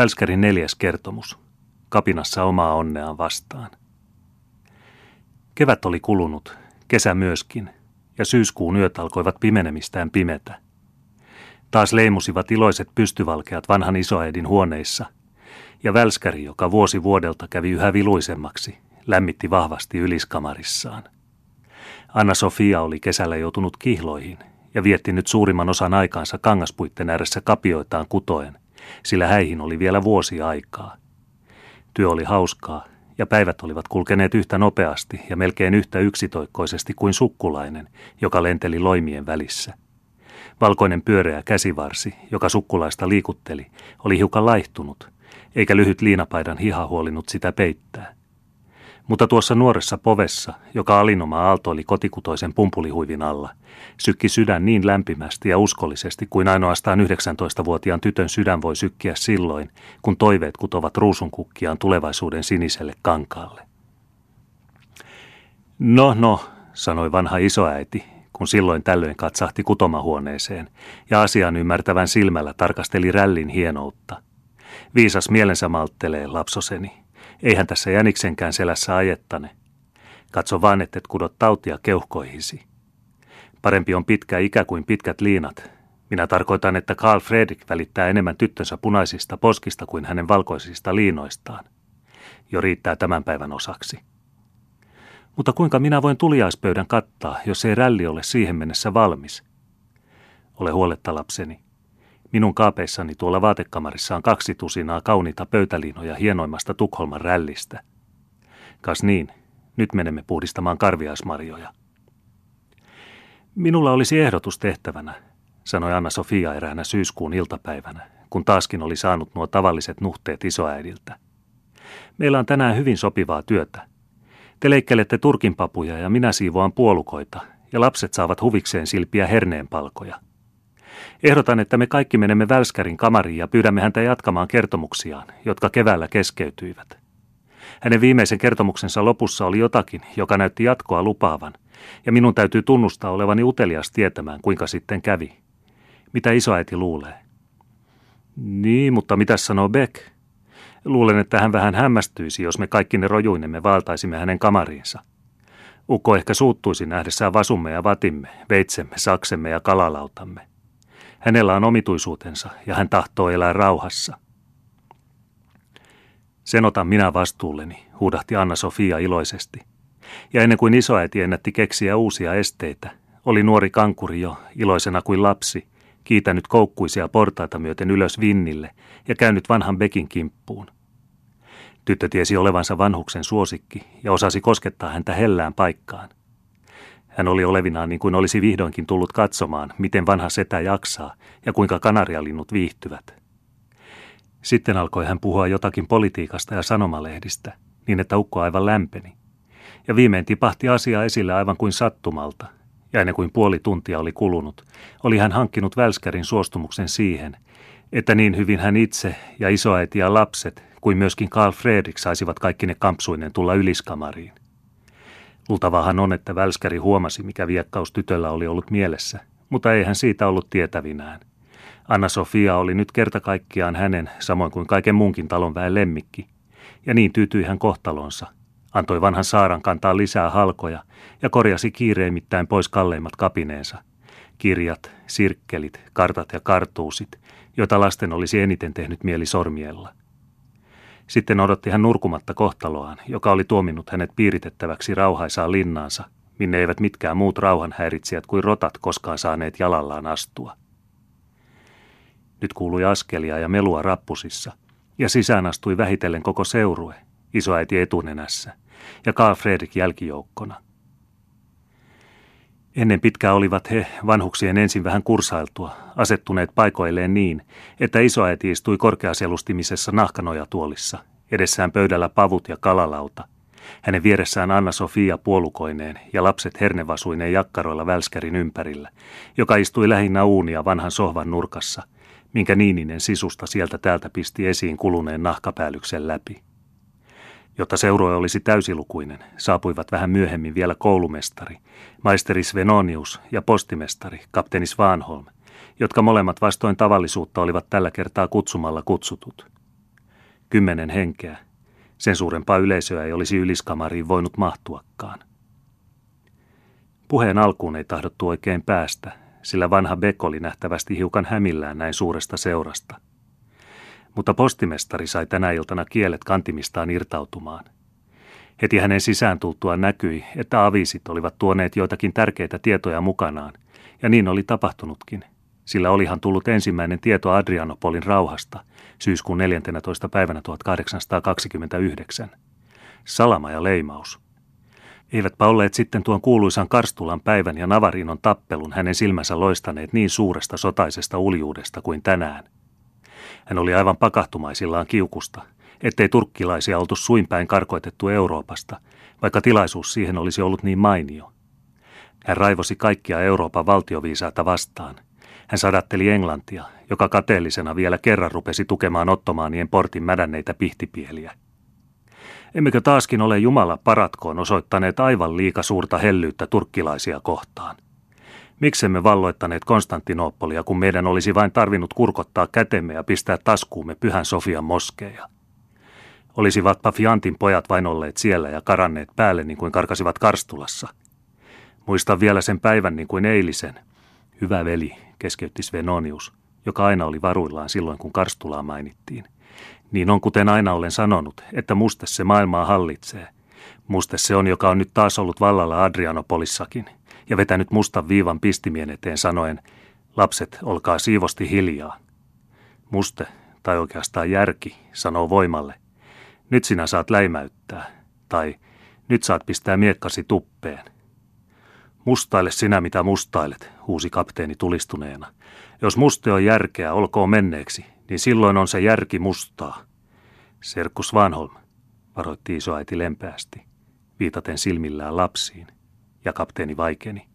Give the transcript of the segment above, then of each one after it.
Välskärin neljäs kertomus. Kapinassa omaa onneaan vastaan. Kevät oli kulunut, kesä myöskin, ja syyskuun yöt alkoivat pimenemistään pimetä. Taas leimusivat iloiset pystyvalkeat vanhan isoäidin huoneissa, ja välskäri, joka vuosi vuodelta kävi yhä viluisemmaksi, lämmitti vahvasti yliskamarissaan. Anna-Sofia oli kesällä joutunut kihloihin ja vietti nyt suurimman osan aikaansa kangaspuitten ääressä kapioitaan kutoen, sillä häihin oli vielä vuosi aikaa. Työ oli hauskaa ja päivät olivat kulkeneet yhtä nopeasti ja melkein yhtä yksitoikkoisesti kuin sukkulainen, joka lenteli loimien välissä. Valkoinen pyöreä käsivarsi, joka sukkulaista liikutteli, oli hiukan laihtunut, eikä lyhyt liinapaidan hiha huolinut sitä peittää. Mutta tuossa nuoressa povessa, joka alinoma aaltoili kotikutoisen pumpulihuivin alla, sykki sydän niin lämpimästi ja uskollisesti kuin ainoastaan 19-vuotiaan tytön sydän voi sykkiä silloin, kun toiveet kutovat ruusunkukkiaan tulevaisuuden siniselle kankaalle. No, no, sanoi vanha isoäiti, kun silloin tällöin katsahti kutomahuoneeseen ja asian ymmärtävän silmällä tarkasteli rällin hienoutta. Viisas mielensä malttelee, lapsoseni. Eihän tässä jäniksenkään selässä ajettane. Katso vaan, et kudot tautia keuhkoihisi. Parempi on pitkä ikä kuin pitkät liinat. Minä tarkoitan, että Karl Fredrik välittää enemmän tyttönsä punaisista poskista kuin hänen valkoisista liinoistaan. Jo riittää tämän päivän osaksi. Mutta kuinka minä voin tuliaispöydän kattaa, jos ei rälli ole siihen mennessä valmis? Ole huoletta lapseni. Minun kaapeissani tuolla vaatekamarissa on kaksi tusinaa kauniita pöytäliinoja hienoimmasta Tukholman rällistä. Kas niin, nyt menemme puhdistamaan karviaismarjoja. Minulla olisi ehdotus tehtävänä, sanoi Anna-Sofia eräänä syyskuun iltapäivänä, kun taaskin oli saanut nuo tavalliset nuhteet isoäidiltä. Meillä on tänään hyvin sopivaa työtä. Te leikkelette turkinpapuja ja minä siivoan puolukoita, ja lapset saavat huvikseen silpiä herneenpalkoja – Ehdotan, että me kaikki menemme Välskärin kamariin ja pyydämme häntä jatkamaan kertomuksiaan, jotka keväällä keskeytyivät. Hänen viimeisen kertomuksensa lopussa oli jotakin, joka näytti jatkoa lupaavan, ja minun täytyy tunnustaa olevani utelias tietämään, kuinka sitten kävi. Mitä isoäiti luulee? Niin, mutta mitä sanoo Beck? Luulen, että hän vähän hämmästyisi, jos me kaikki ne rojuinemme valtaisimme hänen kamariinsa. Ukko ehkä suuttuisi nähdessään vasumme ja vatimme, veitsemme, saksemme ja kalalautamme. Hänellä on omituisuutensa ja hän tahtoo elää rauhassa. Sen otan minä vastuulleni, huudahti Anna-Sofia iloisesti. Ja ennen kuin isoäiti ennätti keksiä uusia esteitä, oli nuori kankuri jo, iloisena kuin lapsi, kiitänyt koukkuisia portaita myöten ylös vinnille ja käynyt vanhan Bekin kimppuun. Tyttö tiesi olevansa vanhuksen suosikki ja osasi koskettaa häntä hellään paikkaan. Hän oli olevinaan niin kuin olisi vihdoinkin tullut katsomaan, miten vanha setä jaksaa ja kuinka kanarialinnut viihtyvät. Sitten alkoi hän puhua jotakin politiikasta ja sanomalehdistä, niin että ukko aivan lämpeni. Ja viimein tipahti asia esille aivan kuin sattumalta, ja ennen kuin puoli tuntia oli kulunut, oli hän hankkinut Välskärin suostumuksen siihen, että niin hyvin hän itse ja isoäiti ja lapset kuin myöskin Karl Fredrik saisivat kaikki ne kampsuinen tulla yliskamariin. Luultavahan on, että Välskäri huomasi, mikä viekkaus tytöllä oli ollut mielessä, mutta ei hän siitä ollut tietävinään. Anna-Sofia oli nyt kerta kaikkiaan hänen, samoin kuin kaiken muunkin talon väen lemmikki, ja niin tyytyi hän kohtalonsa. Antoi vanhan Saaran kantaa lisää halkoja ja korjasi kiireimittäin pois kalleimmat kapineensa. Kirjat, sirkkelit, kartat ja kartuusit, joita lasten olisi eniten tehnyt mieli sormiella. Sitten odotti hän nurkumatta kohtaloaan, joka oli tuominnut hänet piiritettäväksi rauhaisaan linnaansa, minne eivät mitkään muut rauhanhäiritsijät kuin rotat koskaan saaneet jalallaan astua. Nyt kuului askelia ja melua rappusissa, ja sisään astui vähitellen koko seurue, isoäiti etunenässä, ja Karl Fredrik jälkijoukkona – Ennen pitkää olivat he, vanhuksien ensin vähän kursailtua, asettuneet paikoilleen niin, että isoäiti istui korkeaselustimisessa nahkanojatuolissa, edessään pöydällä pavut ja kalalauta. Hänen vieressään Anna-Sofia puolukoineen ja lapset hernevasuineen jakkaroilla välskärin ympärillä, joka istui lähinnä uunia vanhan sohvan nurkassa, minkä Niininen sisusta sieltä täältä pisti esiin kuluneen nahkapäälyksen läpi. Jotta seurue olisi täysilukuinen, saapuivat vähän myöhemmin vielä koulumestari, maisteri Svenonius ja postimestari, kapteeni Svanholm, jotka molemmat vastoin tavallisuutta olivat tällä kertaa kutsumalla kutsutut. Kymmenen henkeä. Sen suurempaa yleisöä ei olisi yliskamariin voinut mahtuakaan. Puheen alkuun ei tahdottu oikein päästä, sillä vanha Beck oli nähtävästi hiukan hämillään näin suuresta seurasta. Mutta postimestari sai tänä iltana kielet kantimistaan irtautumaan. Heti hänen sisään tultuaan näkyi, että avisit olivat tuoneet joitakin tärkeitä tietoja mukanaan, ja niin oli tapahtunutkin, sillä olihan tullut ensimmäinen tieto Adrianopolin rauhasta syyskuun 14. päivänä 1829. Salama ja leimaus – Eivätpä olleet sitten tuon kuuluisan Karstulan päivän ja Navarinon tappelun hänen silmänsä loistaneet niin suuresta sotaisesta uljuudesta kuin tänään. Hän oli aivan pakahtumaisillaan kiukusta, ettei turkkilaisia oltu suinpäin karkoitettu Euroopasta, vaikka tilaisuus siihen olisi ollut niin mainio. Hän raivosi kaikkia Euroopan valtioviisaata vastaan. Hän sadatteli Englantia, joka kateellisena vielä kerran rupesi tukemaan ottomaanien portin mädänneitä pihtipieliä. Emmekö taaskin ole Jumala paratkoon osoittaneet aivan liika suurta hellyyttä turkkilaisia kohtaan? Miksemme valloittaneet Konstantinooppolia, kun meidän olisi vain tarvinnut kurkottaa kätemme ja pistää taskuumme Pyhän Sofian moskeja? Olisivatpa Fiantin pojat vain olleet siellä ja karanneet päälle niin kuin karkasivat Karstulassa. Muistan vielä sen päivän niin kuin eilisen. Hyvä veli, keskeytti Svenonius, joka aina oli varuillaan silloin, kun Karstulaa mainittiin – niin on kuten aina olen sanonut, että muste se maailmaa hallitsee. Muste se on, joka on nyt taas ollut vallalla Adrianopolissakin ja vetänyt mustan viivan pistimien eteen sanoen, lapset, olkaa siivosti hiljaa. Muste, tai oikeastaan järki, sanoo voimalle, nyt sinä saat läimäyttää, tai nyt saat pistää miekkasi tuppeen. Mustaile sinä mitä mustailet, huusi kapteeni tulistuneena. Jos muste on järkeä, olkoon menneeksi, niin silloin on se järki mustaa. Serkku Svanholm, varoitti isoäiti lempeästi, viitaten silmillään lapsiin, ja kapteeni vaikeni.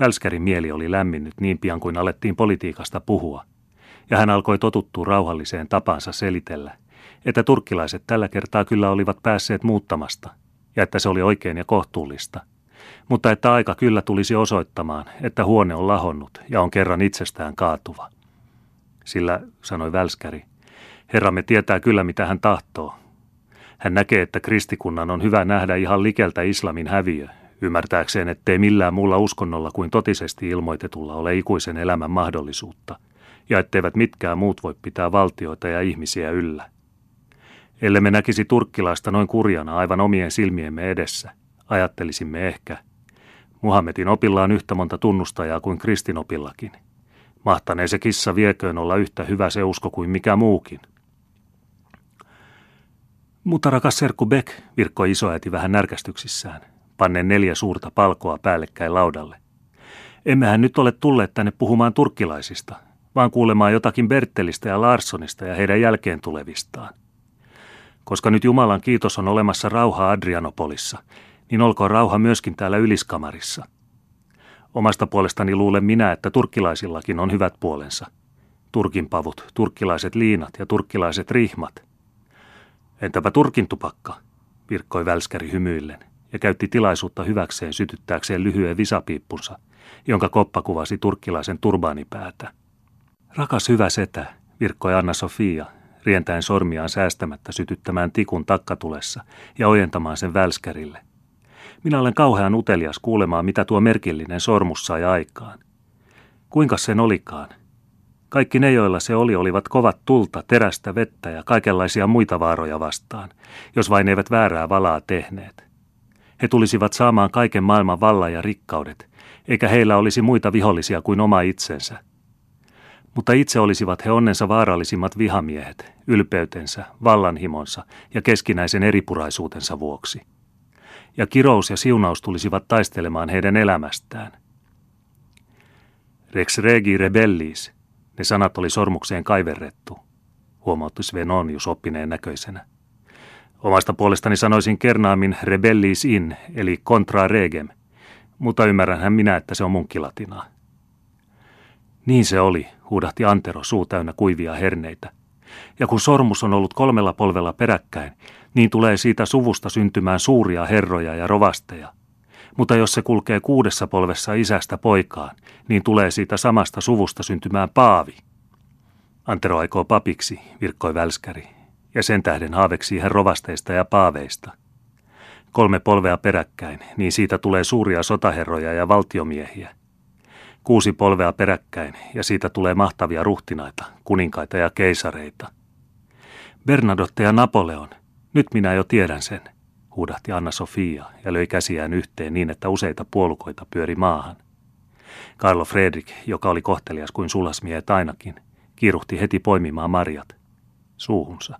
Välskärin mieli oli lämminnyt niin pian kuin alettiin politiikasta puhua, ja hän alkoi totuttua rauhalliseen tapansa selitellä, että turkkilaiset tällä kertaa kyllä olivat päässeet muuttamasta, ja että se oli oikein ja kohtuullista, mutta että aika kyllä tulisi osoittamaan, että huone on lahonnut ja on kerran itsestään kaatuva – sillä, sanoi Välskäri, Herramme tietää kyllä, mitä hän tahtoo. Hän näkee, että kristikunnan on hyvä nähdä ihan likeltä islamin häviö, ymmärtääkseen, ettei millään muulla uskonnolla kuin totisesti ilmoitetulla ole ikuisen elämän mahdollisuutta, ja etteivät mitkään muut voi pitää valtioita ja ihmisiä yllä. Ellei me näkisi turkkilaista noin kurjana aivan omien silmiemme edessä, ajattelisimme ehkä. Muhammedin opilla on yhtä monta tunnustajaa kuin kristinopillakin – Mahtanee se kissa vieköön olla yhtä hyvä se usko kuin mikä muukin. Mutta rakas Serkku Beck, virkkoi isoäiti vähän närkästyksissään, pannen neljä suurta palkoa päällekkäin laudalle. Emmehän nyt ole tulleet tänne puhumaan turkkilaisista, vaan kuulemaan jotakin Bertelistä ja Larssonista ja heidän jälkeen tulevistaan. Koska nyt Jumalan kiitos on olemassa rauha Adrianopolissa, niin olkoon rauha myöskin täällä yliskamarissa – Omasta puolestani luulen minä, että turkkilaisillakin on hyvät puolensa. Turkin pavut, turkkilaiset liinat ja turkkilaiset rihmat. Entäpä turkin tupakka, virkkoi välskäri hymyillen ja käytti tilaisuutta hyväkseen sytyttääkseen lyhyen visapiippunsa, jonka koppa kuvasi turkkilaisen turbaanipäätä. Rakas hyvä setä, virkkoi Anna-Sofia, rientäen sormiaan säästämättä sytyttämään tikun takkatulessa ja ojentamaan sen välskärille. Minä olen kauhean utelias kuulemaan, mitä tuo merkillinen sormus sai aikaan. Kuinka sen olikaan? Kaikki ne, joilla se oli, olivat kovat tulta, terästä, vettä ja kaikenlaisia muita vaaroja vastaan, jos vain eivät väärää valaa tehneet. He tulisivat saamaan kaiken maailman vallan ja rikkaudet, eikä heillä olisi muita vihollisia kuin oma itsensä. Mutta itse olisivat he onnensa vaarallisimmat vihamiehet, ylpeytensä, vallanhimonsa ja keskinäisen eripuraisuutensa vuoksi ja kirous ja siunaus tulisivat taistelemaan heidän elämästään. Rex regi rebellis, ne sanat oli sormukseen kaiverrettu, huomautti Svenonius oppineen näköisenä. Omasta puolestani sanoisin kernaamin rebellis in, eli contra regem, mutta ymmärränhän minä, että se on munkkilatinaa. Niin se oli, huudahti Antero suu täynnä kuivia herneitä. Ja kun sormus on ollut kolmella polvella peräkkäin, niin tulee siitä suvusta syntymään suuria herroja ja rovasteja. Mutta jos se kulkee kuudessa polvessa isästä poikaan, niin tulee siitä samasta suvusta syntymään paavi. Antero aikoo papiksi, virkkoi välskäri, ja sen tähden haaveksi hän rovasteista ja paaveista. Kolme polvea peräkkäin, niin siitä tulee suuria sotaherroja ja valtiomiehiä. Kuusi polvea peräkkäin, ja siitä tulee mahtavia ruhtinaita, kuninkaita ja keisareita. Bernadotte ja Napoleon, nyt minä jo tiedän sen, huudahti Anna-Sofia ja löi käsiään yhteen niin, että useita puolukoita pyöri maahan. Carlo Fredrik, joka oli kohtelias kuin sulasmiehet ainakin, kiiruhti heti poimimaan marjat suuhunsa.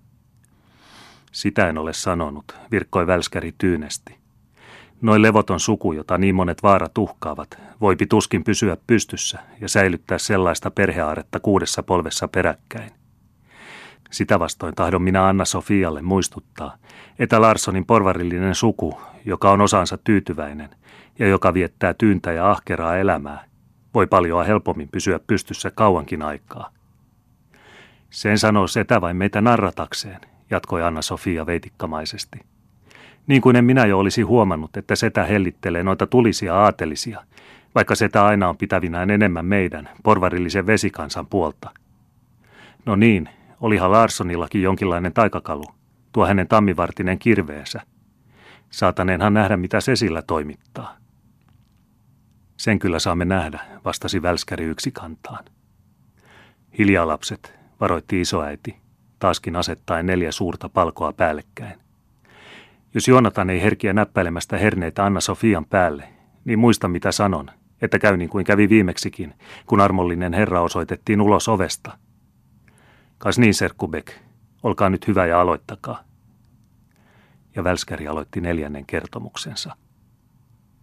Sitä en ole sanonut, virkkoi välskäri tyynesti. Noin levoton suku, jota niin monet vaarat uhkaavat, voi tuskin pysyä pystyssä ja säilyttää sellaista perheaaretta kuudessa polvessa peräkkäin. Sitä vastoin tahdon minä Anna Sofialle muistuttaa, että Larssonin porvarillinen suku, joka on osansa tyytyväinen ja joka viettää tyyntä ja ahkeraa elämää, voi paljon helpommin pysyä pystyssä kauankin aikaa. Sen sanoo setä vain meitä narratakseen, jatkoi Anna-Sofia veitikkamaisesti. Niin kuin en minä jo olisi huomannut, että setä hellittelee noita tulisia aatelisia, vaikka setä aina on pitävinään enemmän meidän, porvarillisen vesikansan puolta. No niin, olihan Larssonillakin jonkinlainen taikakalu, tuo hänen tammivartinen kirveensä. Saataneenhan nähdä, mitä se sillä toimittaa. Sen kyllä saamme nähdä, vastasi välskäri yksi kantaan. Hiljaa lapset, varoitti isoäiti, taaskin asettaen neljä suurta palkoa päällekkäin. Jos Joonatan ei herkiä näppäilemästä herneitä Anna Sofian päälle, niin muista mitä sanon, että käy niin kuin kävi viimeksikin, kun armollinen herra osoitettiin ulos ovesta. Kas niin, Serkubek, olkaa nyt hyvä ja aloittakaa. Ja Välskäri aloitti neljännen kertomuksensa.